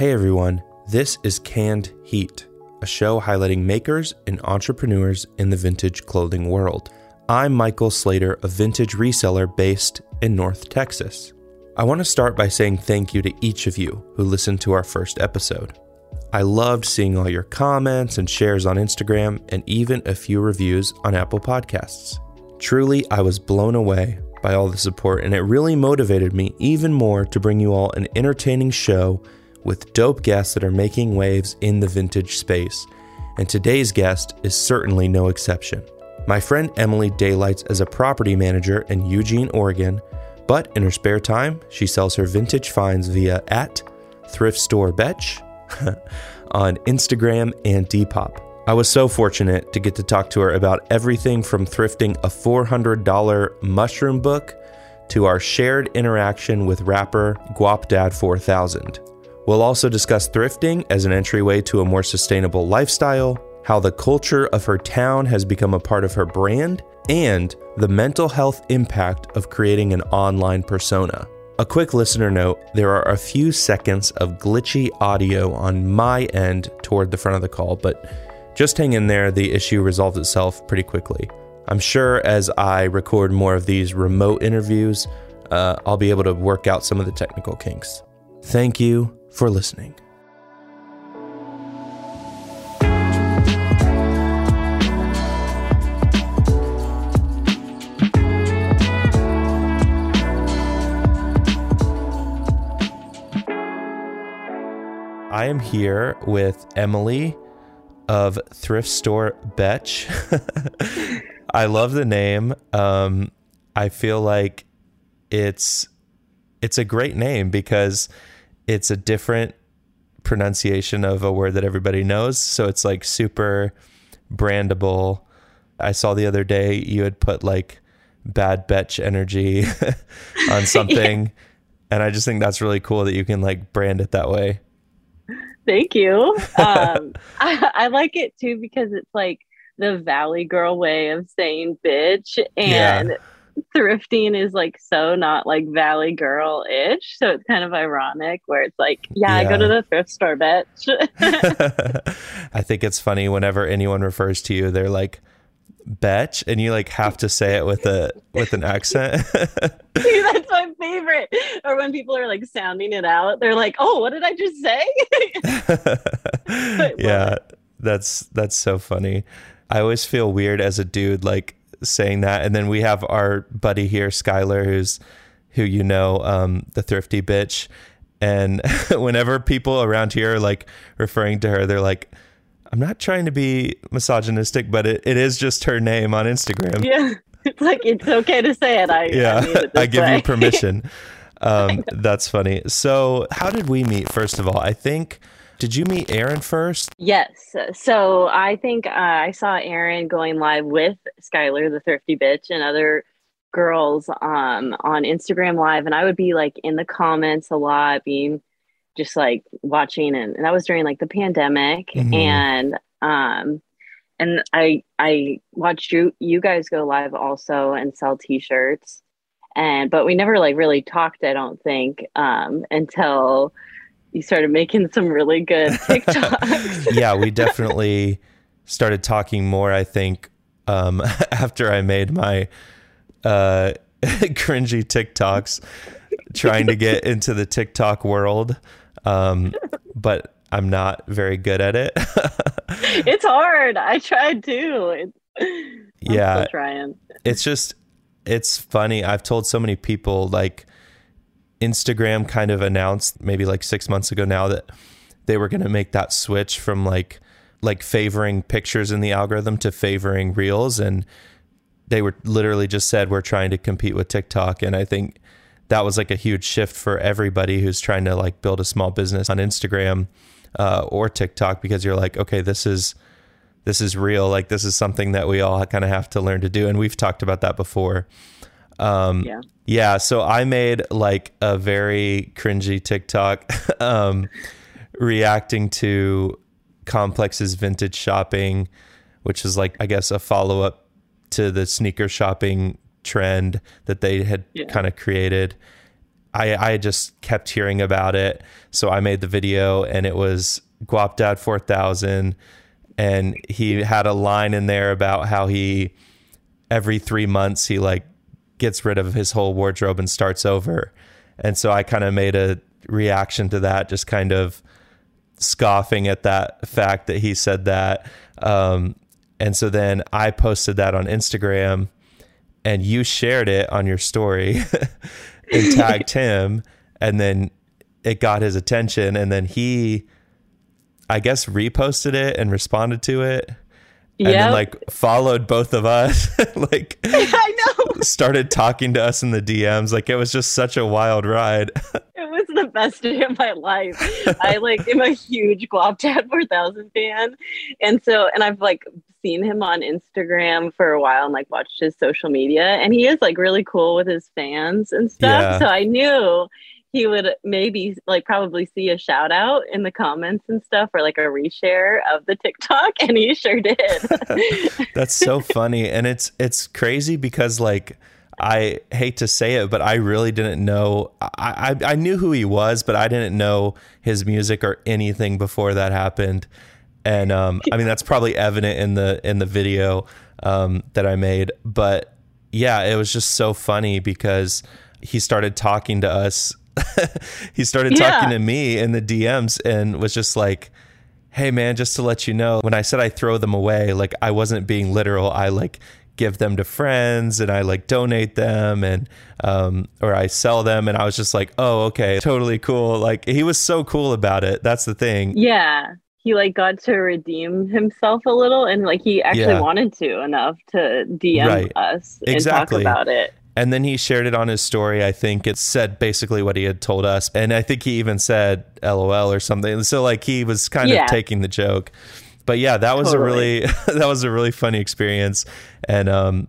Hey everyone, this is Canned Heat, a show highlighting makers and entrepreneurs in the vintage clothing world. I'm Michael Slater, a vintage reseller based in North Texas. I want to start by saying thank you to each of you who listened to our first episode. I loved seeing all your comments and shares on Instagram and even a few reviews on Apple Podcasts. Truly, I was blown away by all the support, and it really motivated me even more to bring you all an entertaining show with dope guests that are making waves in the vintage space. And today's guest is certainly no exception. My friend Emilee daylights as a property manager in Eugene, Oregon, but in her spare time, she sells her vintage finds via at Thrift Store Betch on Instagram and Depop. I was so fortunate to get to talk to her about everything from thrifting a $400 mushroom book to our shared interaction with rapper Guapdad 4000. We'll also discuss thrifting as an entryway to a more sustainable lifestyle, how the culture of her town has become a part of her brand, and the mental health impact of creating an online persona. A quick listener note there are a few seconds of glitchy audio on my end toward the front of the call, but just hang in there, the issue resolves itself pretty quickly. I'm sure as I record more of these remote interviews, uh, I'll be able to work out some of the technical kinks. Thank you for listening. I am here with Emilee of Thrift Store Betch. I love the name. Um, I feel like it's it's a great name because it's a different pronunciation of a word that everybody knows. So it's like super brandable. I saw the other day you had put like bad betch energy on something. yeah. And I just think that's really cool that you can like brand it that way. Thank you. Um, I, I, like it too because it's like the Valley Girl way of saying bitch, and yeah. Thrifting is like so not like Valley Girl ish. So it's kind of ironic where it's like, yeah, yeah. I go to the thrift store, bitch. I think it's funny whenever anyone refers to you, they're like, betch and you like have to say it with a with an accent that's my favorite or when people are like sounding it out they're like oh what did i just say yeah that's that's so funny i always feel weird as a dude like saying that and then we have our buddy here skylar who's who you know um the thrifty bitch and whenever people around here are like referring to her they're like I'm not trying to be misogynistic, but it, it is just her name on Instagram. Yeah. It's like it's okay to say it. I yeah, I, I give way. you permission. Um, that's funny. So, how did we meet? First of all, I think did you meet Aaron first? Yes. So I think uh, I saw Aaron going live with Skylar, the thrifty bitch, and other girls um, on Instagram Live, and I would be like in the comments a lot, being just like watching and, and that was during like the pandemic mm-hmm. and um and I I watched you you guys go live also and sell t-shirts and but we never like really talked I don't think um until you started making some really good TikToks. yeah, we definitely started talking more I think um after I made my uh cringy TikToks trying to get into the TikTok world. Um, but I'm not very good at it. it's hard. I tried too. I'm yeah, trying. It's just it's funny. I've told so many people like Instagram kind of announced maybe like 6 months ago now that they were going to make that switch from like like favoring pictures in the algorithm to favoring reels and they were literally just said we're trying to compete with TikTok and I think that was like a huge shift for everybody who's trying to like build a small business on Instagram uh, or TikTok because you're like, okay, this is this is real. Like this is something that we all kind of have to learn to do, and we've talked about that before. Um, yeah. Yeah. So I made like a very cringy TikTok um, reacting to Complex's vintage shopping, which is like I guess a follow up to the sneaker shopping trend that they had yeah. kind of created. I, I just kept hearing about it. So I made the video and it was Guapdad 4000. And he had a line in there about how he, every three months, he like gets rid of his whole wardrobe and starts over. And so I kind of made a reaction to that, just kind of scoffing at that fact that he said that. Um, and so then I posted that on Instagram and you shared it on your story and tagged him. And then it got his attention. And then he, I guess, reposted it and responded to it. And yep. then like followed both of us, like I know, started talking to us in the DMs. Like it was just such a wild ride. it was the best day of my life. I like am a huge Guapdad 4000 fan. And so, and I've like seen him on Instagram for a while and like watched his social media. And he is like really cool with his fans and stuff. Yeah. So I knew he would maybe like probably see a shout out in the comments and stuff or like a reshare of the TikTok and he sure did. That's so funny and it's it's crazy because like I hate to say it, but I really didn't know. I, I, I knew who he was, but I didn't know his music or anything before that happened. And um, I mean, that's probably evident in the in the video um, that I made. But yeah, it was just so funny because he started talking to us. he started yeah. talking to me in the DMs and was just like, "Hey, man, just to let you know, when I said I throw them away, like I wasn't being literal. I like." give them to friends and I like donate them and um or I sell them and I was just like, "Oh, okay, totally cool." Like he was so cool about it. That's the thing. Yeah. He like got to redeem himself a little and like he actually yeah. wanted to enough to DM right. us and exactly. talk about it. And then he shared it on his story. I think it said basically what he had told us. And I think he even said LOL or something. So like he was kind yeah. of taking the joke but yeah, that was totally. a really that was a really funny experience, and um,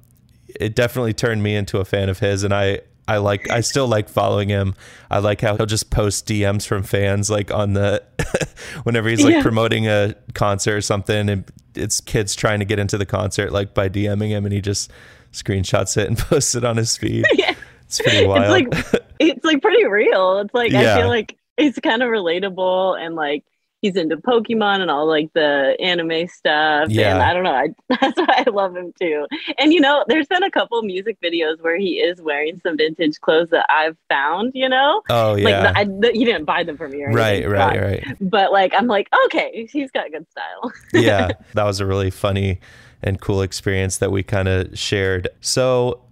it definitely turned me into a fan of his. And I I like I still like following him. I like how he'll just post DMs from fans like on the whenever he's like yeah. promoting a concert or something, and it's kids trying to get into the concert like by DMing him, and he just screenshots it and posts it on his feed. Yeah. It's pretty wild. It's like it's like pretty real. It's like yeah. I feel like it's kind of relatable and like he's into Pokemon and all like the anime stuff. Yeah. And I don't know. I, that's why I love him too. And you know, there's been a couple music videos where he is wearing some vintage clothes that I've found. You know. Oh yeah. Like the, I, the, he didn't buy them for me or. Right, right, right. But like, I'm like, okay, he's got good style. yeah, that was a really funny and cool experience that we kind of shared. So,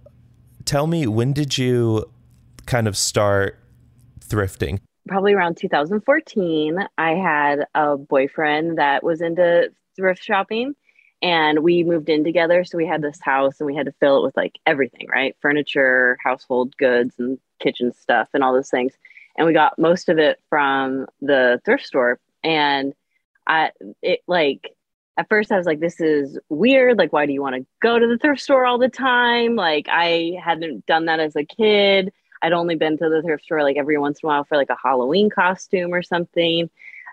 tell me, when did you kind of start thrifting? Probably around 2014, I had a boyfriend that was into thrift shopping and we moved in together. So we had this house and we had to fill it with like everything, right? Furniture, household goods, and kitchen stuff, and all those things. And we got most of it from the thrift store. And I, it like, at first I was like, this is weird. Like, why do you want to go to the thrift store all the time? Like, I hadn't done that as a kid. I'd only been to the thrift store like every once in a while for like a Halloween costume or something.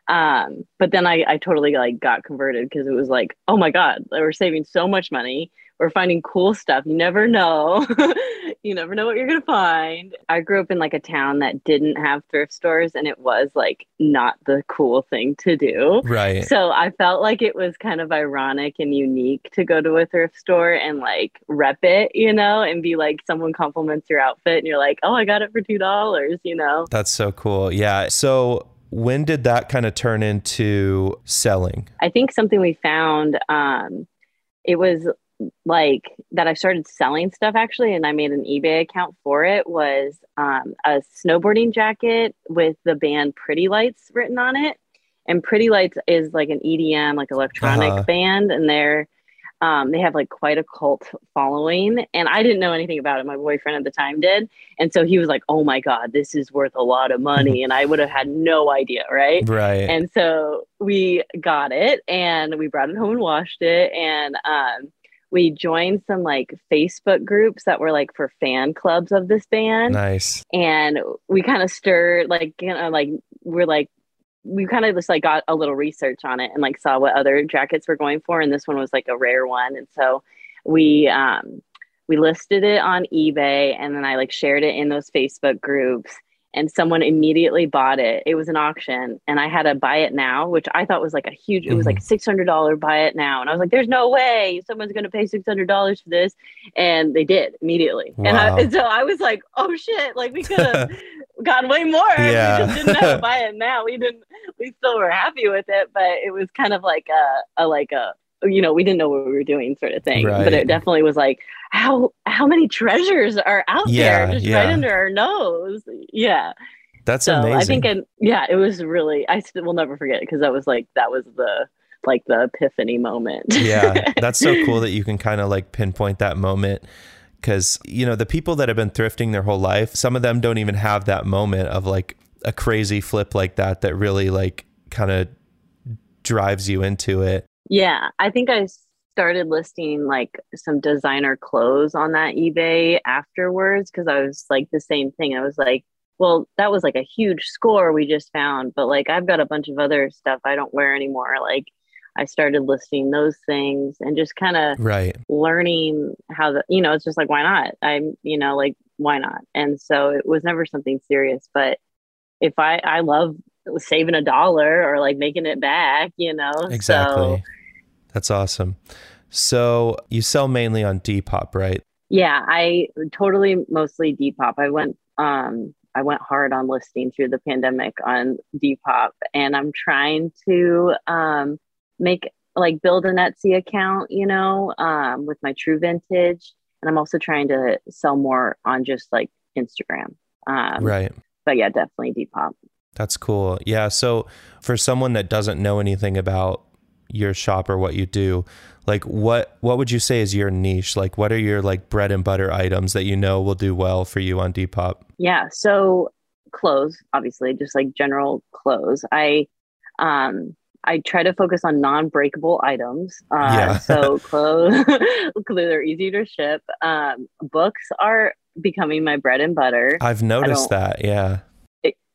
Um, but then I, I totally like got converted because it was like, oh my God, we're saving so much money. We're finding cool stuff. You never know. you never know what you're going to find. I grew up in like a town that didn't have thrift stores and it was like not the cool thing to do. Right. So I felt like it was kind of ironic and unique to go to a thrift store and like rep it, you know, and be like someone compliments your outfit and you're like, oh, I got it for $2, you know? That's so cool. Yeah. So when did that kind of turn into selling? I think something we found um, it was like that I started selling stuff actually, and I made an eBay account for it was um, a snowboarding jacket with the band Pretty Lights written on it. And Pretty Lights is like an EDM, like electronic uh-huh. band, and they're um, they have like quite a cult following, and I didn't know anything about it. My boyfriend at the time did, and so he was like, "Oh my god, this is worth a lot of money," and I would have had no idea, right? Right. And so we got it, and we brought it home and washed it, and um, we joined some like Facebook groups that were like for fan clubs of this band. Nice. And we kind of stirred like you know like we're like we kind of just like got a little research on it and like saw what other jackets were going for and this one was like a rare one and so we um we listed it on ebay and then i like shared it in those facebook groups and someone immediately bought it. It was an auction and I had to buy it now, which I thought was like a huge, mm-hmm. it was like mm-hmm. $600 buy it now. And I was like, there's no way someone's going to pay $600 for this. And they did immediately. Wow. And, I, and so I was like, oh shit, like we could have gotten way more. Yeah. We just didn't have to buy it now. We didn't, we still were happy with it, but it was kind of like a, a like a, you know, we didn't know what we were doing sort of thing. Right. But it definitely was like, how how many treasures are out yeah, there just yeah. right under our nose? Yeah. That's so amazing. I think, and yeah, it was really. I will never forget because that was like that was the like the epiphany moment. yeah, that's so cool that you can kind of like pinpoint that moment because you know the people that have been thrifting their whole life, some of them don't even have that moment of like a crazy flip like that that really like kind of drives you into it. Yeah, I think I started listing like some designer clothes on that eBay afterwards because I was like the same thing. I was like, well, that was like a huge score we just found, but like I've got a bunch of other stuff I don't wear anymore. Like I started listing those things and just kind of right learning how the you know it's just like why not I'm you know like why not and so it was never something serious but if I I love saving a dollar or like making it back you know exactly so, that's awesome. So you sell mainly on Depop, right? Yeah, I totally mostly Depop. I went um I went hard on listing through the pandemic on Depop and I'm trying to um make like build an Etsy account, you know, um with my true vintage and I'm also trying to sell more on just like Instagram. Um Right. But yeah, definitely Depop. That's cool. Yeah, so for someone that doesn't know anything about your shop or what you do like what what would you say is your niche? Like what are your like bread and butter items that you know will do well for you on depop? Yeah so clothes obviously just like general clothes. I um i try to focus on non-breakable items. Uh, yeah. so clothes they're easy to ship. Um books are becoming my bread and butter. I've noticed that yeah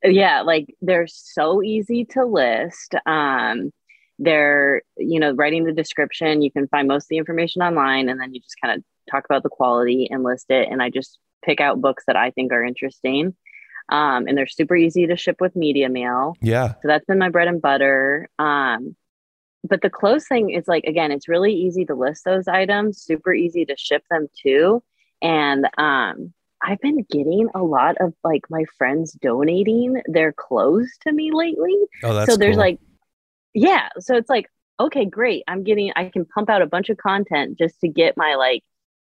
yeah like they're so easy to list. Um they're you know writing the description you can find most of the information online and then you just kind of talk about the quality and list it and i just pick out books that i think are interesting. Um, and they're super easy to ship with media mail. Yeah. So that's been my bread and butter. Um, but the close thing is like again it's really easy to list those items super easy to ship them too. And um, I've been getting a lot of like my friends donating their clothes to me lately. Oh, that's so there's cool. like yeah so it's like okay great i'm getting i can pump out a bunch of content just to get my like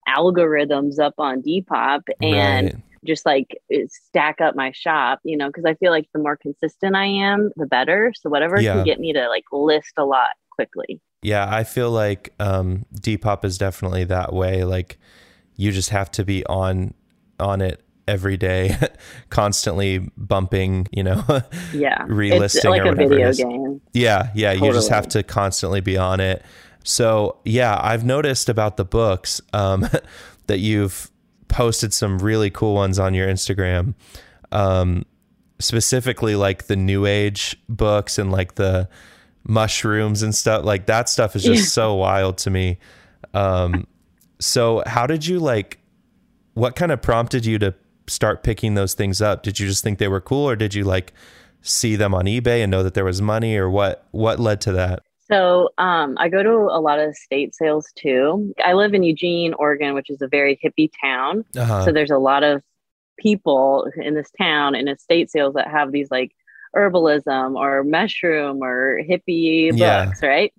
algorithms up on depop and right. just like stack up my shop you know because i feel like the more consistent i am the better so whatever yeah. can get me to like list a lot quickly yeah i feel like um depop is definitely that way like you just have to be on on it every day, constantly bumping, you know, yeah, relisting it's like or a video game. Yeah, yeah, totally. you just have to constantly be on it. So yeah, I've noticed about the books um, that you've posted some really cool ones on your Instagram, um, specifically like the New Age books and like the mushrooms and stuff. Like that stuff is just so wild to me. Um, so how did you like? What kind of prompted you to start picking those things up? Did you just think they were cool or did you like see them on eBay and know that there was money or what what led to that? So um, I go to a lot of estate sales too. I live in Eugene, Oregon, which is a very hippie town. Uh-huh. So there's a lot of people in this town in estate sales that have these like herbalism or mushroom or hippie yeah. books, right?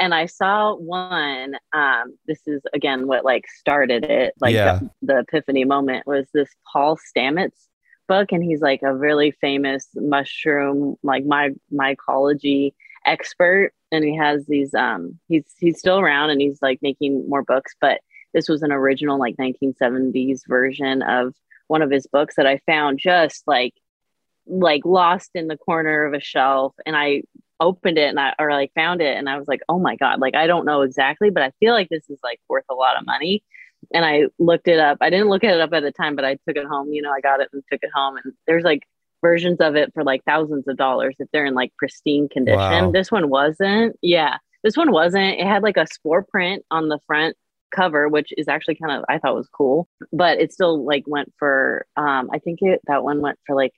And I saw one. Um, this is again what like started it, like yeah. the, the, epiphany moment was this Paul Stamets book, and he's like a really famous mushroom, like my mycology expert, and he has these. Um, he's he's still around, and he's like making more books, but this was an original like 1970s version of one of his books that I found just like like lost in the corner of a shelf and I opened it and I or like found it and I was like, oh my God, like I don't know exactly, but I feel like this is like worth a lot of money. And I looked it up. I didn't look at it up at the time, but I took it home. You know, I got it and took it home. And there's like versions of it for like thousands of dollars if they're in like pristine condition. Wow. This one wasn't. Yeah. This one wasn't. It had like a spore print on the front cover, which is actually kind of I thought was cool. But it still like went for um I think it that one went for like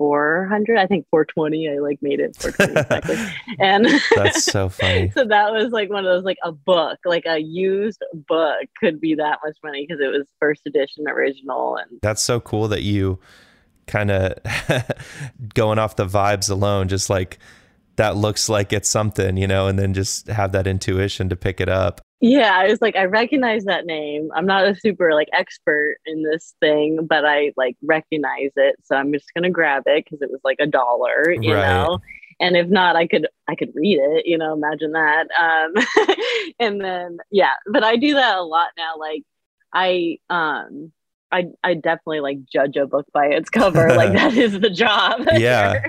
400 i think 420 i like made it 420 exactly. And that's so funny. So that was like one of those like a book like a used book could be that much money because it was first edition original and that's so cool that you kind of going off the vibes alone just like that looks like it's something you know and then just have that intuition to pick it up yeah i was like i recognize that name i'm not a super like expert in this thing but i like recognize it so i'm just gonna grab it because it was like a dollar you right. know and if not i could i could read it you know imagine that um and then yeah but i do that a lot now like i um I I definitely like judge a book by its cover. like that is the job. Yeah.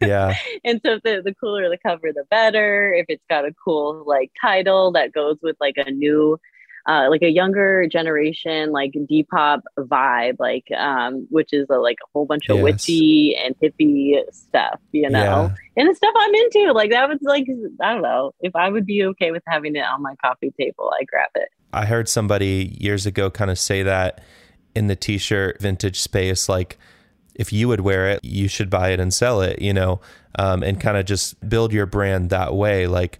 yeah. And so the the cooler the cover, the better. If it's got a cool like title that goes with like a new uh, like a younger generation, like Depop vibe, like um, which is a, like a whole bunch of yes. witchy and hippie stuff, you know, yeah. and the stuff I'm into. Like that was like I don't know if I would be okay with having it on my coffee table, I grab it. I heard somebody years ago kind of say that in the t-shirt vintage space like if you would wear it you should buy it and sell it you know um, and kind of just build your brand that way. Like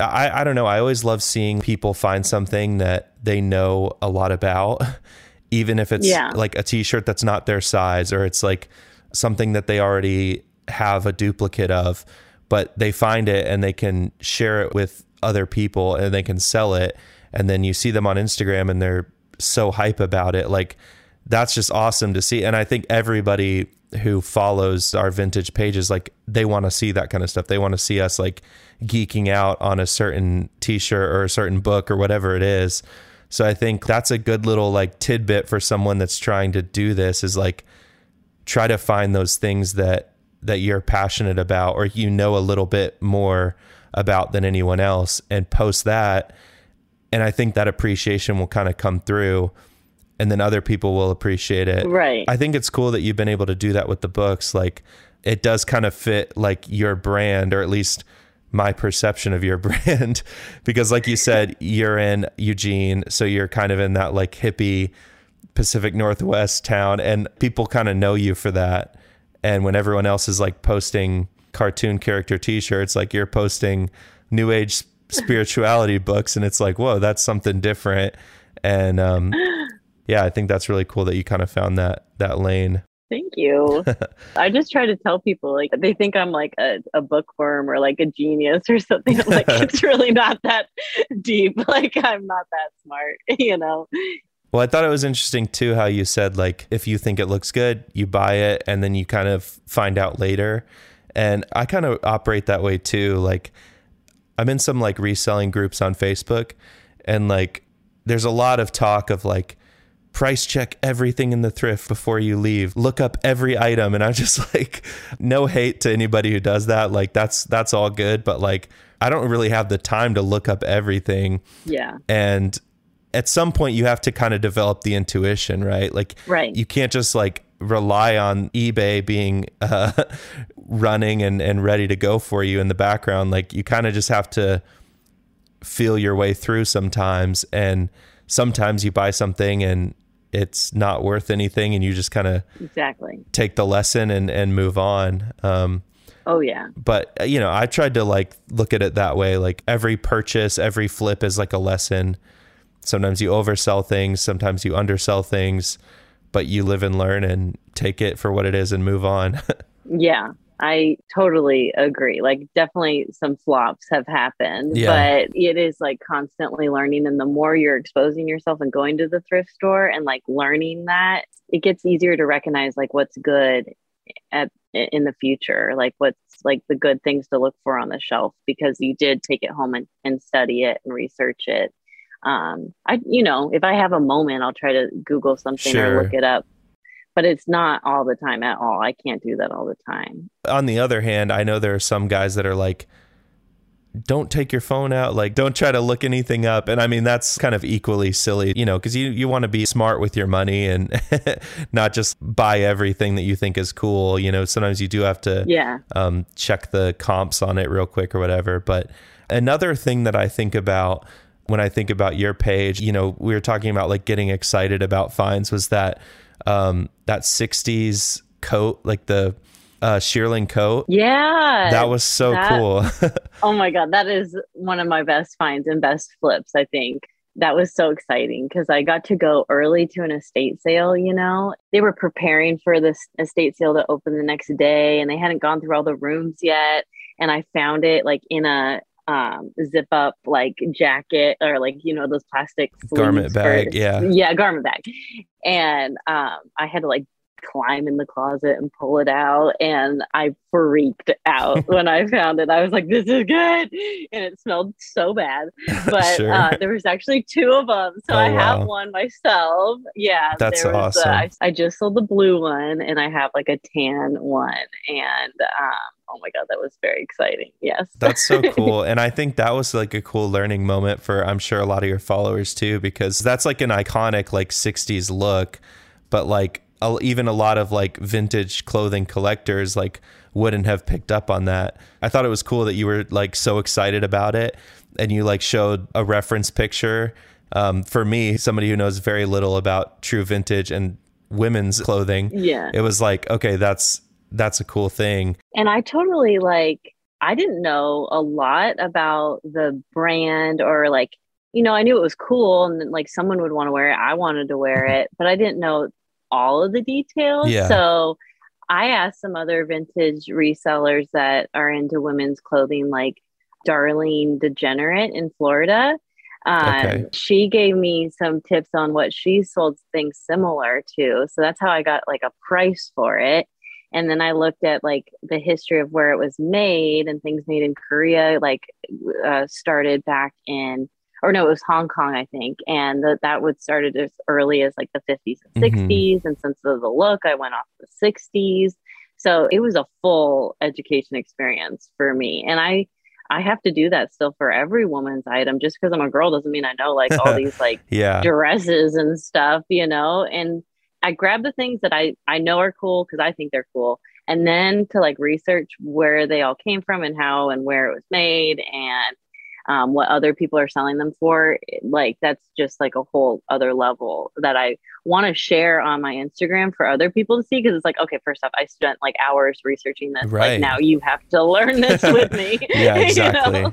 I, I don't know. I always love seeing people find something that they know a lot about even if it's yeah. like a t-shirt that's not their size or it's like something that they already have a duplicate of but they find it and they can share it with other people and they can sell it. And then you see them on instagram and they're so hype about it. Like that's just awesome to see. And I think everybody who follows our vintage pages, like they want to see that kind of stuff. They want to see us like geeking out on a certain t-shirt or a certain book or whatever it is. So I think that's a good little like tidbit for someone that's trying to do this is like try to find those things that that you're passionate about or you know a little bit more about than anyone else and post that and I think that appreciation will kind of come through and then other people will appreciate it. Right. I think it's cool that you've been able to do that with the books. Like it does kind of fit like your brand or at least my perception of your brand because like you said you're in Eugene so you're kind of in that like hippie Pacific Northwest town and people kind of know you for that and when everyone else is like posting cartoon character t-shirts like you're posting new age spirituality books and it's like whoa that's something different. And um yeah i think that's really cool that you kind of found that that lane. Thank you. I just try to tell people like they think i'm like a, a bookworm or like a genius or something. I'm like it's really not that deep. Like i'm not that smart you know? Well, I thought it was interesting too how you said like if you think it looks good, you buy it and then you kind of find out later. And I kind of operate that way too. Like I'm in some like reselling groups on Facebook and like there's a lot of talk of like price check everything in the thrift before you leave. Look up every item and I'm just like no hate to anybody who does that. Like that's that's all good, but like I don't really have the time to look up everything. Yeah. And at some point you have to kind of develop the intuition, right? Like right. you can't just like rely on eBay being uh, running and, and ready to go for you in the background. Like you kind of just have to feel your way through sometimes. And sometimes you buy something and it's not worth anything and you just kind of exactly take the lesson and, and move on. Um, oh yeah. But uh, you know, I tried to like look at it that way. Like every purchase, every flip is like a lesson. Sometimes you oversell things, sometimes you undersell things, but you live and learn and take it for what it is and move on. yeah. I totally agree. Like, definitely some flops have happened, yeah. but it is like constantly learning. And the more you're exposing yourself and going to the thrift store and like learning that, it gets easier to recognize like what's good at in the future, like what's like the good things to look for on the shelf because you did take it home and, and study it and research it. Um, I, you know, if I have a moment, I'll try to Google something sure. or look it up but it's not all the time at all. I can't do that all the time. On the other hand, I know there are some guys that are like, don't take your phone out like don't try to look anything up and i mean that's kind of equally silly you know because you, you want to be smart with your money and not just buy everything that you think is cool you know sometimes you do have to yeah um, check the comps on it real quick or whatever but another thing that i think about when i think about your page you know we were talking about like getting excited about finds was that um, that 60s coat, like the uh, shearling coat. Yeah. That was so that, cool. oh my God. That is one of my best finds and best flips, I think. That was so exciting because I got to go early to an estate sale. You know, they were preparing for this estate sale to open the next day and they hadn't gone through all the rooms yet. And I found it like in a um, zip up like jacket or like you know those plastic garment bag for, yeah yeah garment bag and um, i had to like climb in the closet and pull it out. And I freaked out when I found it. I was like, this is good. And it smelled so bad. But sure. uh, there was actually two of them. So oh, I have one myself. Yeah. That's was, awesome. Uh, I, I, just sold the blue one and I have like a tan one. And um, oh my god that was very exciting. Yes. That's so cool. And i think that was like a cool learning moment for i'm sure a lot of your followers too because that's like an iconic like 60s look. But like even a lot of like vintage clothing collectors like wouldn't have picked up on that. I thought it was cool that you were like so excited about it and you like showed a reference picture. Um, for me, somebody who knows very little about true vintage and women's clothing, yeah, it was like okay, that's that's a cool thing. And I totally like I didn't know a lot about the brand or like you know I knew it was cool and like someone would want to wear it. I wanted to wear it, but I didn't know all of the details. Yeah. So I asked some other vintage resellers that are into women's clothing, like Darlene Degenerate in Florida. Um, okay. She gave me some tips on what she sold things similar to. So that's how I got like a price for it. And then I looked at like the history of where it was made and things made in Korea, like uh, started back in or no, it was Hong Kong, I think. And the, that would started as early as like the 50s and 60s. Mm-hmm. And since of the look, I went off the 60s. So it was a full education experience for me. And I, I have to do that still for every woman's item. Just because I'm a girl doesn't mean I know like all these like yeah. dresses and stuff, you know. And I grab the things that I I know are cool because I think they're cool, and then to like research where they all came from and how and where it was made and um, what other people are selling them for like that's just like a whole other level that i want to share on my instagram for other people to see because it's like okay first off i spent like hours researching this right. like now you have to learn this with me. Yeah exactly.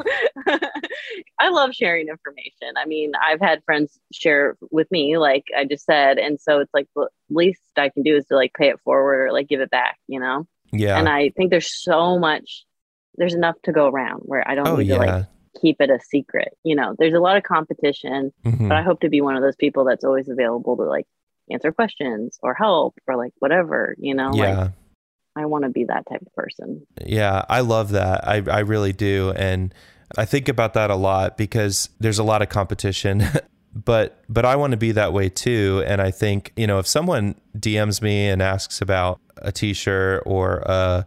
I love sharing information. I mean i've had friends share with me like i just said and so it's like the least i can do is to like pay it forward or like give it back you know? Yeah. And i think there's so much there's enough to go around where i don't oh, need yeah. to like keep it a secret. You know, there's a lot of competition, mm-hmm. but I hope to be one of those people that's always available to like answer questions or help or like whatever, you know, yeah. like I want to be that type of person. Yeah, I love that. I I really do and I think about that a lot because there's a lot of competition. but but I want to be that way too and I think, you know, if someone DMs me and asks about a t-shirt or a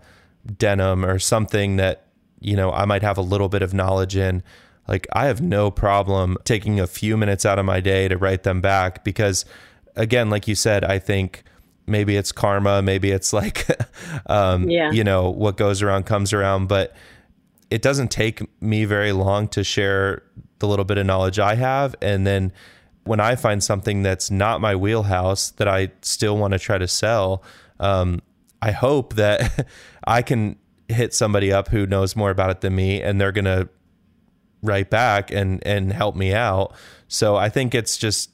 denim or something that you know, I might have a little bit of knowledge in, like I have no problem taking a few minutes out of my day to write them back because again, like you said, I think maybe it's karma, maybe it's like um, yeah. you know, what goes around comes around, but it doesn't take me very long to share the little bit of knowledge I have and then when I find something that's not my wheelhouse that I still want to try to sell, um, I hope that I can hit somebody up who knows more about it than me and they're going to write back and and help me out. So I think it's just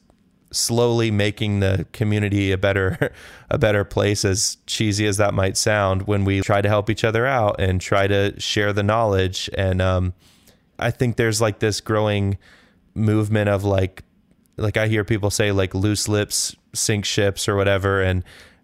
slowly making the community a better a better place as cheesy as that might sound when we try to help each other out and try to share the knowledge and um, I think there's like this growing movement of like like I hear people say like loose lips sink ships or whatever and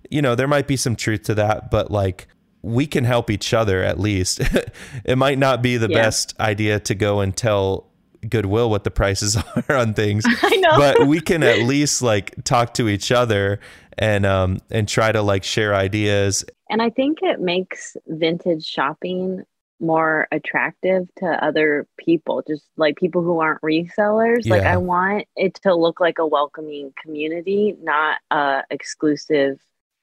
you know there might be some truth to that but like we can help each other at least. it might not be the yeah. best idea to go and tell Goodwill what the prices are on things. I know. but we can at least like talk to each other and um and try to like share ideas. And I think it makes vintage shopping more attractive to other people, just like people who aren't resellers. Yeah. Like I want it to look like a welcoming community, not a exclusive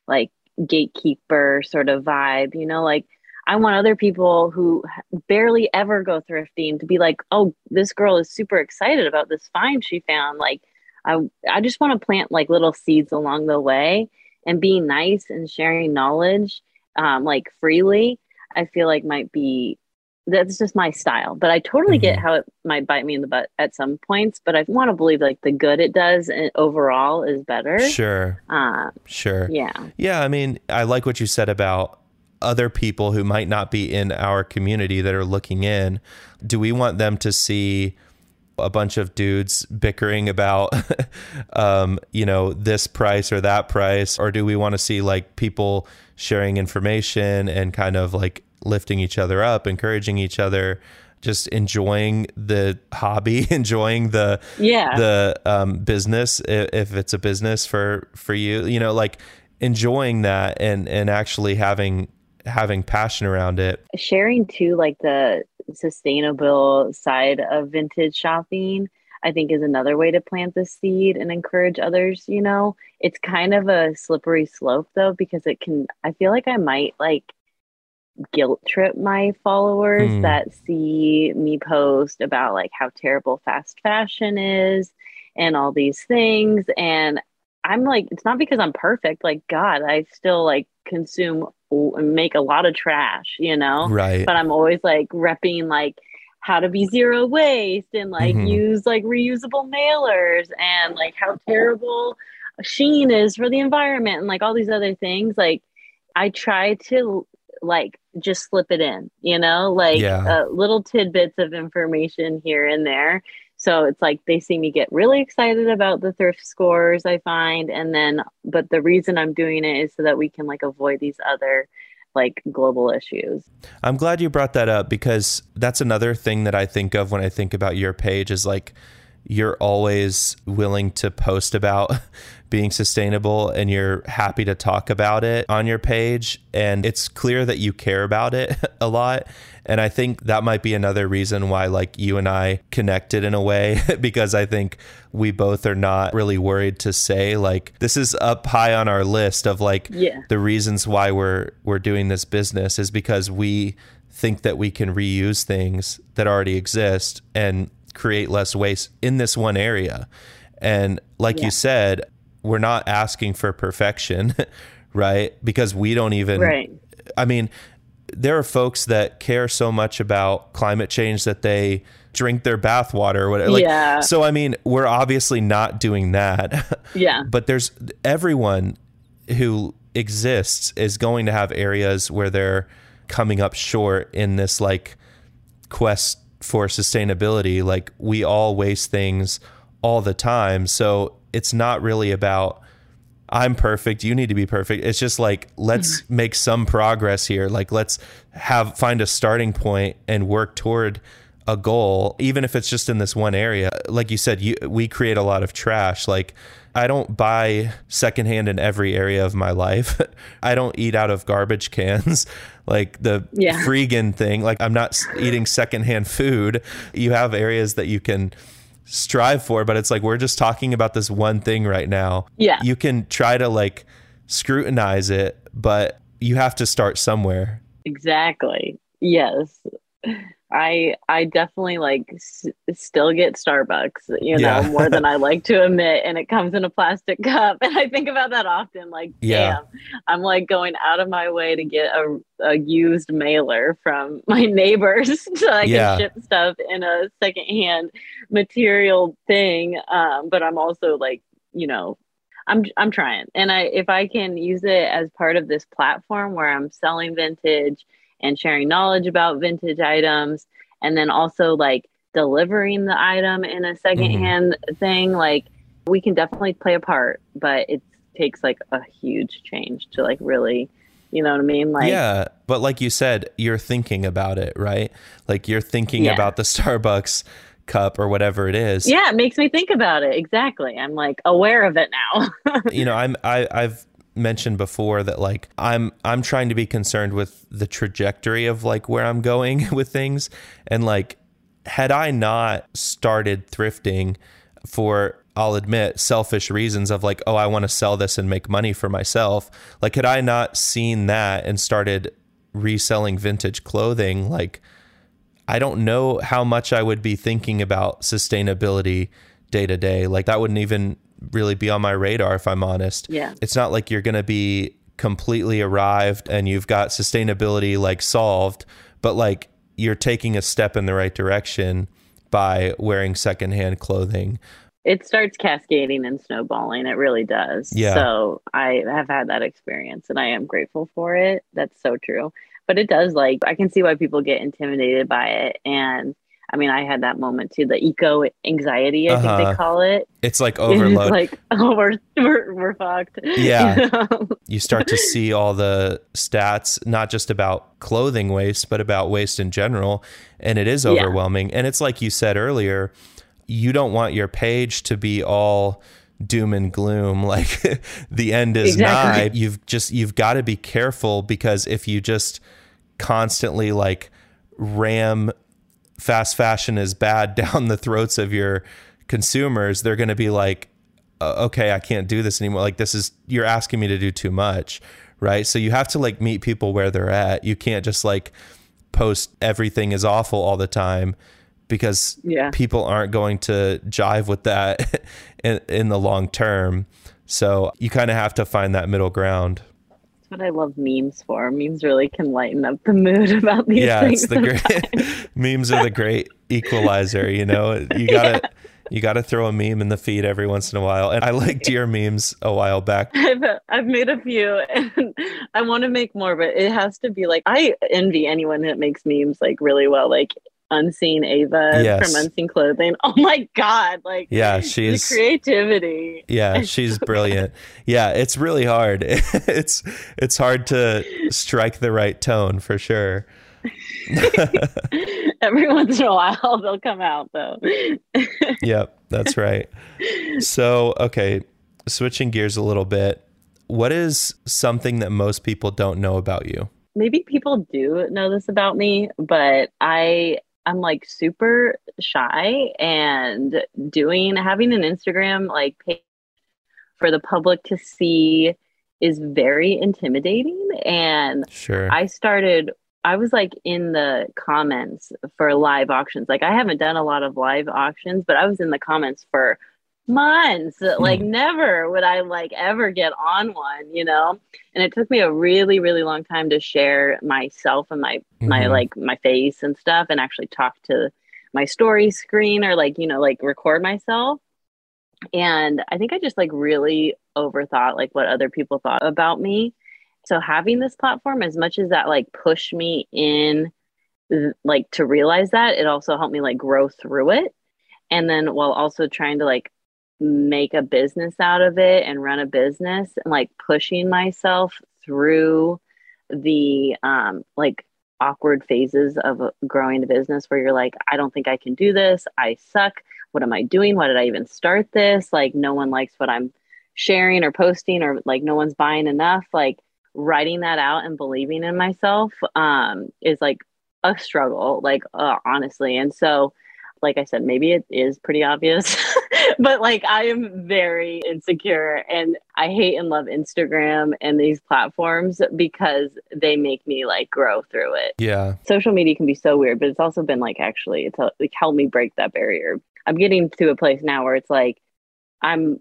like gatekeeper sort of vibe, you know, like I want other people who barely ever go thrifting to be like, "Oh, this girl is super excited about this find she found." Like I I just want to plant like little seeds along the way and being nice and sharing knowledge um, like freely, I feel like might be that's just my style. But I totally mm-hmm. get how it might bite me in the butt at some points. But I want to believe like the good it does and overall is better. Sure. Uh, sure. Yeah. Yeah. I mean, I like what you said about other people who might not be in our community that are looking in. Do we want them to see? a bunch of dudes bickering about um, you know this price or that price or do we want to see like people sharing information and kind of like lifting each other up, encouraging each other, just enjoying the hobby, enjoying the yeah the um, business if it's a business for for you, you know, like enjoying that and and actually having having passion around it. Sharing too, like the sustainable side of vintage shopping. I think is another way to plant the seed and encourage others, you know. It's kind of a slippery slope though because it can I feel like I might like guilt trip my followers mm. that see me post about like how terrible fast fashion is and all these things. And i'm like it's not because i'm perfect. Like god i still like consume and make a lot of trash you know? Right. But i'm always like repping like how to be zero waste and like mm-hmm. use like reusable mailers and like how terrible Shein is for the environment and like all these other things. Like I try to like just slip it in, you know, like yeah. uh, little tidbits of information here and there. So it's like they see me get really excited about the thrift scores I find. And then, but the reason I'm doing it is so that we can like avoid these other like global issues. I'm glad you brought that up because that's another thing that I think of when I think about your page is like, you're always willing to post about being sustainable and you're happy to talk about it on your page. And it's clear that you care about it a lot. And I think that might be another reason why, like, you and I connected in a way, because I think we both are not really worried to say, like, this is up high on our list of like yeah. the reasons why we're we're doing this business is because we think that we can reuse things that already exist and create less waste in this one area. And like yeah. you said, we're not asking for perfection, right? Because we don't even right. I mean, there are folks that care so much about climate change that they drink their bath water or whatever. Like, yeah. So I mean, we're obviously not doing that. Yeah. but there's everyone who exists is going to have areas where they're coming up short in this like quest for sustainability. Like we all waste things all the time. So it's not really about I'm perfect, you need to be perfect. It's just like let's mm-hmm. make some progress here. Like let's have find a starting point and work toward a goal even if it's just in this one area. Like you said, you, we create a lot of trash like I don't buy secondhand in every area of my life. I don't eat out of garbage cans like the yeah. freegan thing. Like I'm not eating secondhand food. You have areas that you can strive for, but it's like we're just talking about this one thing right now. Yeah. You can try to like scrutinize it, but you have to start somewhere. Exactly. Yes. I I definitely like s- still get Starbucks, you know, yeah. more than I like to admit, and it comes in a plastic cup, and I think about that often. Like, yeah. damn, I'm like going out of my way to get a, a used mailer from my neighbors so I yeah. can ship stuff in a secondhand material thing. Um, but I'm also like, you know, I'm I'm trying, and I if I can use it as part of this platform where I'm selling vintage and sharing knowledge about vintage items and then also like delivering the item in a secondhand mm-hmm. thing like we can definitely play a part but it takes like a huge change to like really you know what i mean? Like yeah but like you said you're thinking about it right? Like you're thinking yeah. about the starbucks cup or whatever it is. Yeah it makes me think about it. Exactly. I'm like aware of it now. You know i'm I, i've mentioned before that like I'm I'm trying to be concerned with the trajectory of like where I'm going with things. And like had I not started thrifting for I'll admit selfish reasons of like oh I want to sell this and make money for myself like had I not seen that and started reselling vintage clothing like I don't know how much I would be thinking about sustainability day to day. Like that wouldn't even really be on my radar if I'm honest. Yeah. It's not like you're going to be completely arrived and you've got sustainability like solved, but like you're taking a step in the right direction by wearing secondhand clothing. It starts cascading and snowballing. It really does. Yeah. So I have had that experience and I am grateful for it. That's so true. But it does like I can see why people get intimidated by it. And I mean, I had that moment too, the eco anxiety, I think Uh-huh. they call it. It's like It's overload. like, oh, we're, we're, we're fucked. Yeah. You know? you start to see all the stats, not just about clothing waste, but about waste in general. And it is Yeah. overwhelming. And it's like you said earlier, you don't want your page to be all doom and gloom like the end is Exactly. nigh you've just you've got to be careful because if you just constantly like ram fast fashion is bad down the throats of your consumers they're going to be like okay i can't do this anymore. Like this is you're asking me to do too much right? So you have to like meet people where they're at. You can't just like post everything is awful all the time because Yeah. people aren't going to jive with that in, in the long term. So you kind of have to find that middle ground That's what I love memes for. Memes really can lighten up the mood about these yeah things. it's the great memes are the great equalizer you know? You gotta you gotta throw a meme in the feed every once in a while and i liked your memes a while back. I've I've made a few and I want to make more, but it has to be like I envy anyone that makes memes like really well, like Unseen Ava Yes. from Unseen Clothing. Oh my god, like yeah she's creativity. yeah she's brilliant yeah it's really hard it's it's hard to strike the right tone for sure Every once in a while they'll come out though. yep that's right so okay switching gears a little bit what is something that most people don't know about you maybe people do know this about me, but I I'm like super shy and doing having an Instagram like page for the public to see is very intimidating and sure I started I was like in the comments for live auctions. Like I haven't done a lot of live auctions, but I was in the comments for months. Like never would I like ever get on one, you know? And it took me a really really long time to share myself and my my Mhm. like my face and stuff and actually talk to my story screen or like, you know, like record myself. And I think I just like really overthought like what other people thought about me so having this platform as much as that like pushed me in like to realize that it also helped me like grow through it and then while also trying to like make a business out of it and run a business and like pushing myself through the um like awkward phases of growing a business where you're like I don't think I can do this. I suck. What am I doing? Why did I even start this? Like no one likes what I'm sharing or posting or like no one's buying enough. Like writing that out and believing in myself um is like a struggle like uh, honestly. And so like i said maybe it is pretty obvious but like i am very insecure and i hate and love instagram and these platforms because they make me like grow through it. Yeah. Social media can be so weird but it's also been like actually it's uh, like helped me break that barrier. I'm getting to a place now where it's like i'm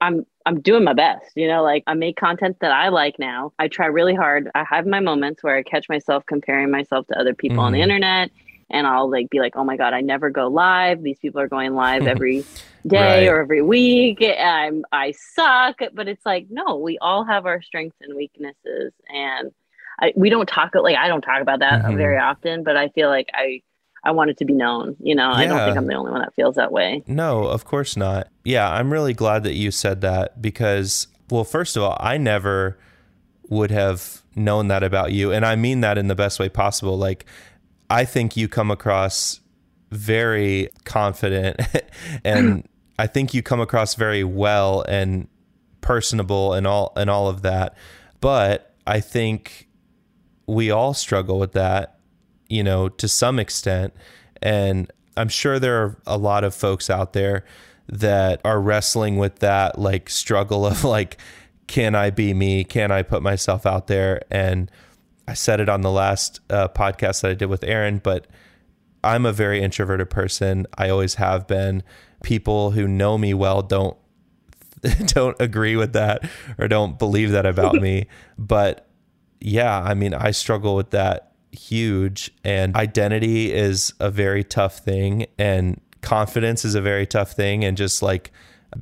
i'm i'm doing my best you know? Like i make content that i like now. I try really hard. I have my moments where i catch myself comparing myself to other people on the Mhm. internet and i'll like be like oh my god i never go live these people are going live every day Right. or every week i'm i suck but it's like no we all have our strengths and weaknesses and I, we don't talk like i don't talk about that Mhm. very often but i feel like i i want it to be known you know i don't think i'm the only one that feels that way No, of course not. Yeah, I'm really glad that you said that because, well, first of all, I never would have known that about you. And I mean that in the best way possible. Like, I think you come across very confident and I think you come across very well and personable and all and all of that. But I think we all struggle with that, you know, to some extent. And I'm sure there are a lot of folks out there that are wrestling with that like struggle of like, can I be me? Can I put myself out there? And I said it on the last uh, podcast that I did with Aaron, but I'm a very introverted person. I always have been. People who know me well don't don't agree with that or don't believe that about me. But yeah, I mean, I struggle with that huge. And identity is a very tough thing. And confidence is a very tough thing. And just like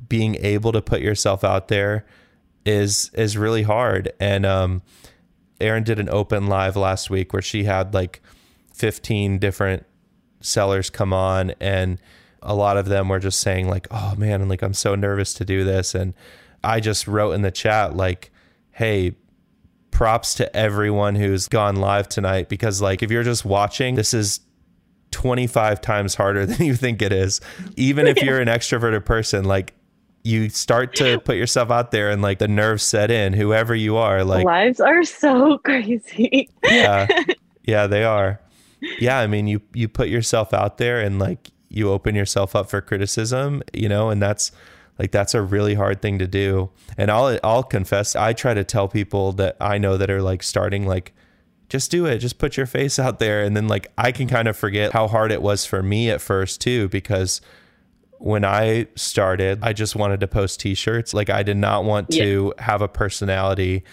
being able to put yourself out there is is really hard. And um Erin did an open live last week where she had like 15 different sellers come on and a lot of them were just saying like oh man and like i'm so nervous to do this. And i just wrote in the chat like hey props to everyone who's gone live tonight because like if you're just watching this is 25 times harder than you think it is. Even if you're an extroverted person like you start to put yourself out there and like the nerves set in whoever you are like lives are so crazy. Yeah. Yeah they are. Yeah i mean you you put yourself out there and like you open yourself up for criticism you know and that's like that's a really hard thing to do. And i'll i'll confess i try to tell people that i know that are like starting like just do it. Just put your face out there. And then like i can kind of forget how hard it was for me at first too because when I started, I just wanted to post t-shirts. Like I did not want to yeah. have a personality,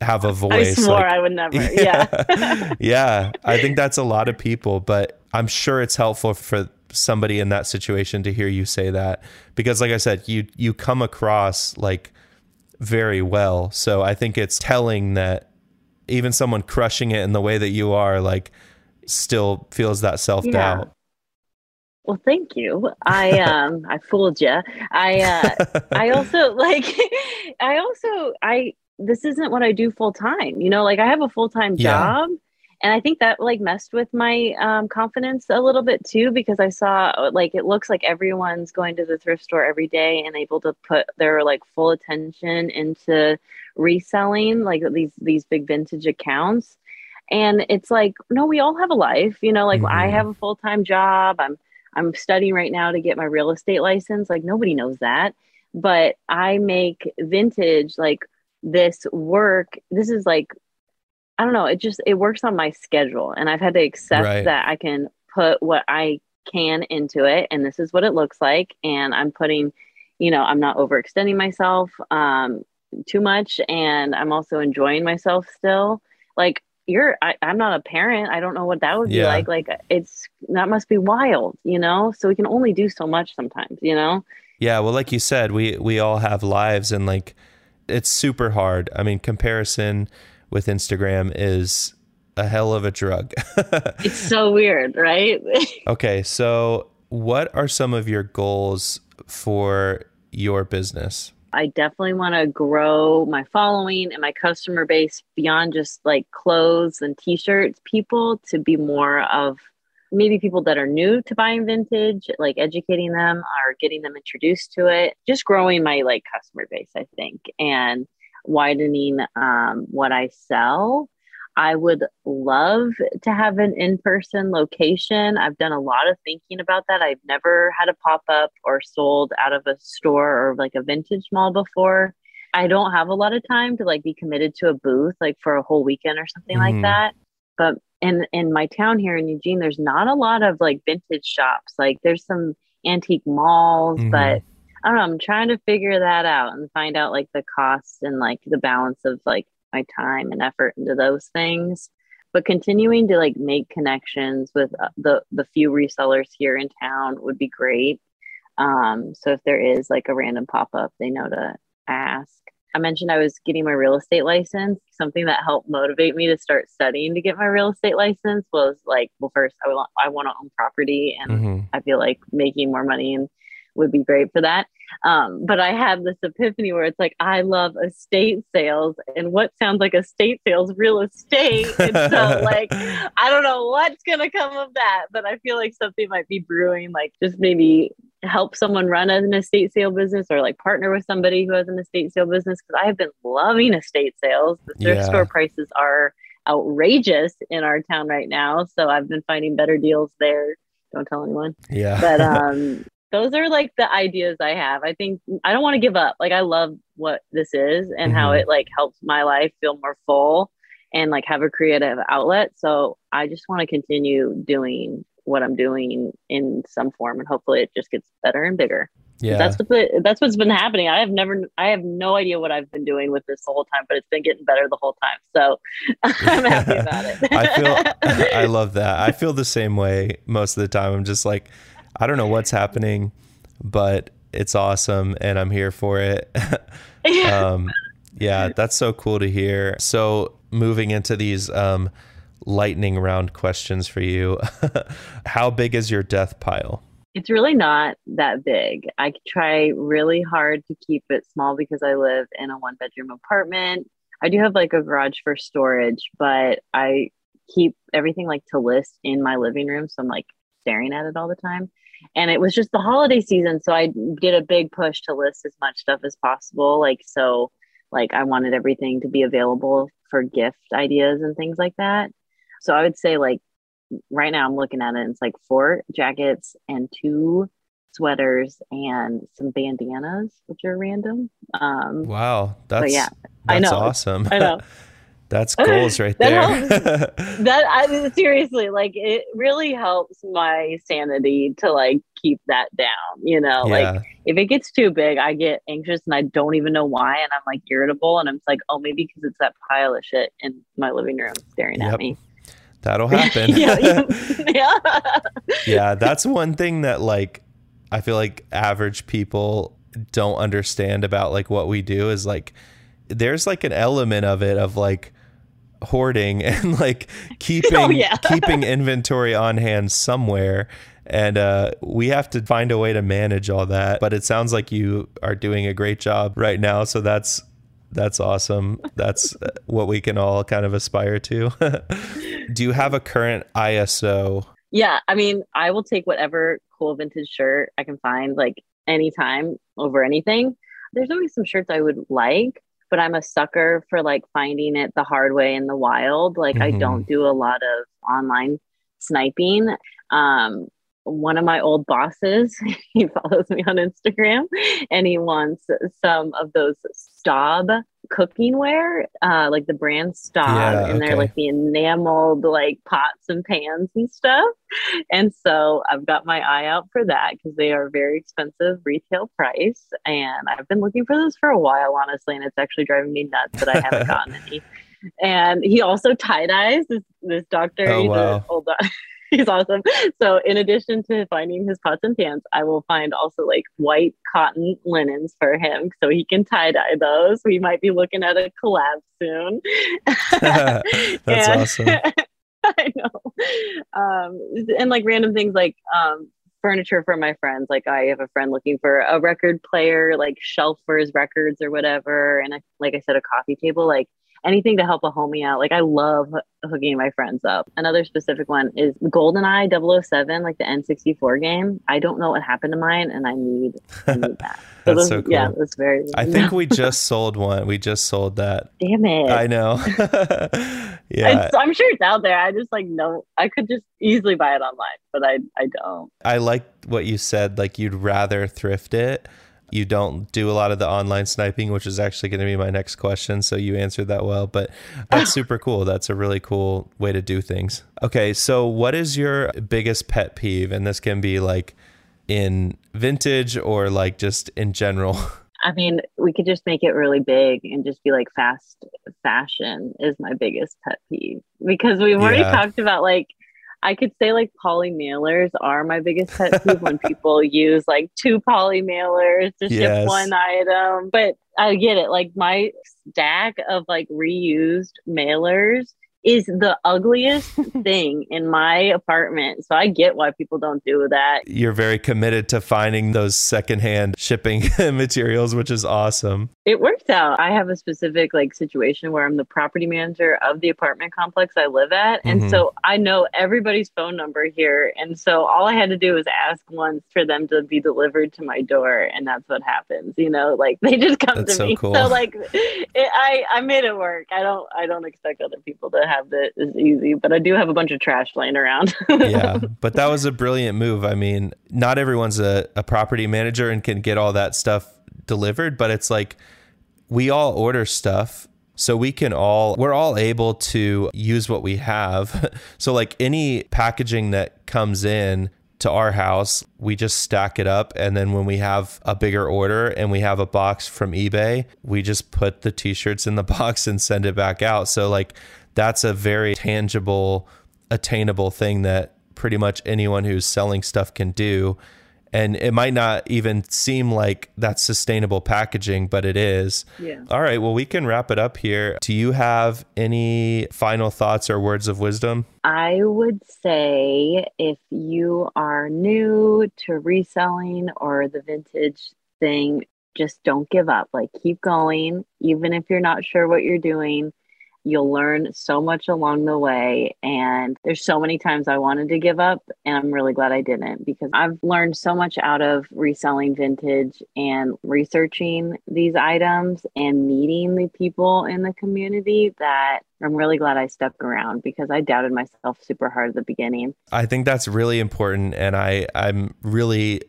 have a voice. I swore like, I would never. Yeah. Yeah. yeah. I think that's a lot of people, but I'm sure it's helpful for somebody in that situation to hear you say that because like I said, you you come across like very well. So I think it's telling that even someone crushing it in the way that you are like still feels that self-doubt. Yeah. Well, thank you. I um I fooled you. I uh I also like I also I this isn't what I do full time. You know, like I have a full-time job yeah. and I think that like messed with my um confidence a little bit too because I saw like it looks like everyone's going to the thrift store every day and able to put their like full attention into reselling like these these big vintage accounts. And it's like, no, we all have a life, you know, like mm-hmm. I have a full-time job. I'm I'm studying right now to get my real estate license. Like nobody knows that. But I make vintage like this work. This is like I don't know, it just it works on my schedule and I've had to accept right. that I can put what I can into it and this is what it looks like and I'm putting you know, I'm not overextending myself um too much and I'm also enjoying myself still. Like you're I, am not a parent. I don't know what that would be like. Like it's that must be wild you know? So we can only do so much sometimes you know? Yeah well like you said we we all have lives and like it's super hard. I mean comparison with instagram is a hell of a drug. It's so weird right? Okay so what are some of your goals for your business I definitely want to grow my following and my customer base beyond just like clothes and t-shirts. People to be more of maybe people that are new to buying vintage, like educating them or getting them introduced to it, just growing my like customer base, I think, and widening um, what I sell I would love to have an in person location. I've done a lot of thinking about that. I've never had a pop up or sold out of a store or like a vintage mall before. I don't have a lot of time to like be committed to a booth like for a whole weekend or something mm-hmm. like that. But in in my town here in Eugene, there's not a lot of like vintage shops. Like there's some antique malls, mm-hmm. but I don't know. I'm trying to figure that out and find out like the costs and like the balance of like my time and effort into those things. But continuing to like make connections with uh, the the few resellers here in town would be great. Um so if there is like a random pop-up they know to ask. I mentioned i was getting my real estate license. Something that helped motivate me to start studying to get my real estate license was like well first i want i want to own property and mm-hmm. i feel like making more money and would be great for that. Um, but I had this epiphany where it's like, I love estate sales and what sounds like estate sales, real estate. And so, like, I don't know what's going to come of that, but I feel like something might be brewing, like, just maybe help someone run an estate sale business or like partner with somebody who has an estate sale business. Cause I have been loving estate sales. The thrift yeah. store prices are outrageous in our town right now. So I've been finding better deals there don't tell anyone. Yeah. But um those are like the ideas I have. I think I don't want to give up. Like I love what this is and mm-hmm. how it like helps my life feel more full and like have a creative outlet. So I just want to continue doing what I'm doing in some form and hopefully it just gets better and bigger. Yeah. That's what the, that's what's been happening. I have never I have no idea what I've been doing with this the whole time, but it's been getting better the whole time. So I'm happy about it. I feel I love that. I feel the same way most of the time. I'm just like I don't know what's happening, but it's awesome and I'm here for it. um, yeah, that's so cool to hear. So moving into these um, lightning round questions for you, how big is your death pile? It's really not that big. I try really hard to keep it small because I live in a one bedroom apartment. I do have like a garage for storage, but I keep everything like to list in my living room. So I'm like staring at it all the time. And it was just the holiday season. So I did a big push to list as much stuff as possible. Like, so like I wanted everything to be available for gift ideas and things like that. So I would say like right now I'm looking at it, it's like four jackets and two sweaters and some bandanas, which are random. Um, wow, that's yeah, that's I know. awesome. I know. that's goals right that there. Helps, that I mean, seriously like it really helps my sanity to like keep that down. You know, yeah. like if it gets too big, I get anxious and I don't even know why, and I'm like irritable, and I'm like, oh, maybe because it's that pile of shit in my living room staring yep. at me. That'll happen. yeah, yeah. yeah, that's one thing that like I feel like average people don't understand about like what we do is like there's like an element of it of like hoarding and like keeping oh, yeah. keeping inventory on hand somewhere and uh, we have to find a way to manage all that but it sounds like you are doing a great job right now so that's that's awesome. That's what we can all kind of aspire to. Do you have a current ISO? Yeah, I mean, I will take whatever cool vintage shirt I can find like anytime over anything. There's always some shirts I would like, but I'm a sucker for like finding it the hard way in the wild. Like mm-hmm. I don't do a lot of online sniping. Um, one of my old bosses, he follows me on Instagram and he wants some of those Staub cooking ware, uh, like the brand Staub, yeah, and they're like the enameled like pots and pans and stuff. And so I've got my eye out for that because they are very expensive retail price. And I've been looking for those for a while, honestly, and it's actually driving me nuts that I haven't gotten any. And he also tie dyes this, this doctor. Oh, wow. old, he's awesome. So in addition to finding his pots and pans, I will find also like white cotton linens for him so he can tie dye those. We might be looking at a collab soon. That's and, awesome. I know. Um, and like random things like um, furniture for my friends. Like I have a friend looking for a record player, like shelf for his records or whatever. And I, like I said, a coffee table. Like anything to help a homie out. Like I love hooking my friends up. Another specific one is GoldenEye 007, like the N64 game. I don't know what happened to mine, and I need, I need that. that's those, so cool. Yeah, that's very. I think we just sold one. We just sold that. Damn it! I know. yeah, it's, I'm sure it's out there. I just like no. I could just easily buy it online, but I I don't. I like what you said. Like you'd rather thrift it you don't do a lot of the online sniping, which is actually going to be my next question. So you answered that well, but that's ah. super cool. That's a really cool way to do things. Okay, so what is your biggest pet peeve? And this can be like in vintage or like just in general. I mean, we could just make it really big and just be like fast fashion is my biggest pet peeve because we've already yeah. talked about like I could say like poly mailers are my biggest pet peeve when people use like two poly mailers to yes. ship one item. But I get it. Like my stack of like reused mailers is the ugliest thing in my apartment. So I get why people don't do that. You're very committed to finding those secondhand shipping materials, which is awesome. It works out. I have a specific like situation where I'm the property manager of the apartment complex I live at. And mm-hmm. so I know everybody's phone number here. And so all I had to do was ask once for them to be delivered to my door. And that's what happens. You know, like they just come that's to so me. Cool. So like it, I, I made it work. I don't I don't expect other people to have that is easy, but I do have a bunch of trash laying around. yeah, but that was a brilliant move. I mean, not everyone's a, a property manager and can get all that stuff delivered, but it's like we all order stuff so we can all we're all able to use what we have so like any packaging that comes in to our house, we just stack it up. And then when we have a bigger order and we have a box from eBay, we just put the t shirts in the box and send it back out. So, like, that's a very tangible, attainable thing that pretty much anyone who's selling stuff can do and it might not even seem like that's sustainable packaging, but it is. Yeah. All right. Well, we can wrap it up here. Do you have any final thoughts or words of wisdom? I would say if you are new to reselling or the vintage thing, just don't give up. Like, keep going, even if you're not sure what you're doing You'll learn so much along the way. And there's so many times I wanted to give up, and I'm really glad I didn't because I've learned so much out of reselling vintage and researching these items and meeting the people in the community that I'm really glad I stuck around because I doubted myself super hard at the beginning. I think that's really important. And I, I'm really,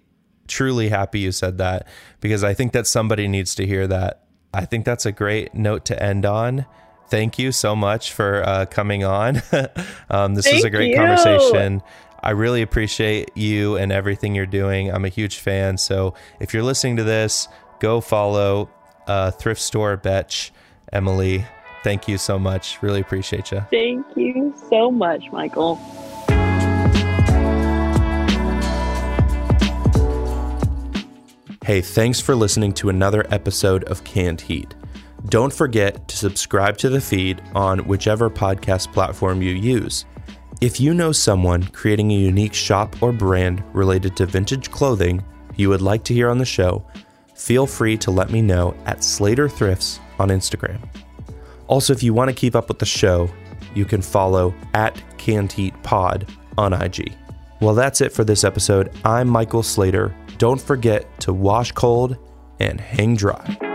truly happy you said that because I think that somebody needs to hear that. I think that's a great note to end on thank you so much for uh, coming on. um, this thank was a great you. conversation. I really appreciate you and everything you're doing. I'm a huge fan. So if you're listening to this, go follow uh, Thrift Store Betch, Emilee. Thank you so much. Really appreciate you. Thank you so much, Michael. Hey, thanks for listening to another episode of Canned Heat. Don't forget to subscribe to the feed on whichever podcast platform you use. If you know someone creating a unique shop or brand related to vintage clothing you would like to hear on the show, feel free to let me know at Slater Thrifts on Instagram. Also, if you want to keep up with the show, you can follow at Canned Heat Pod on IG. Well, that's it for this episode. I'm Michael Slater. Don't forget to wash cold and hang dry.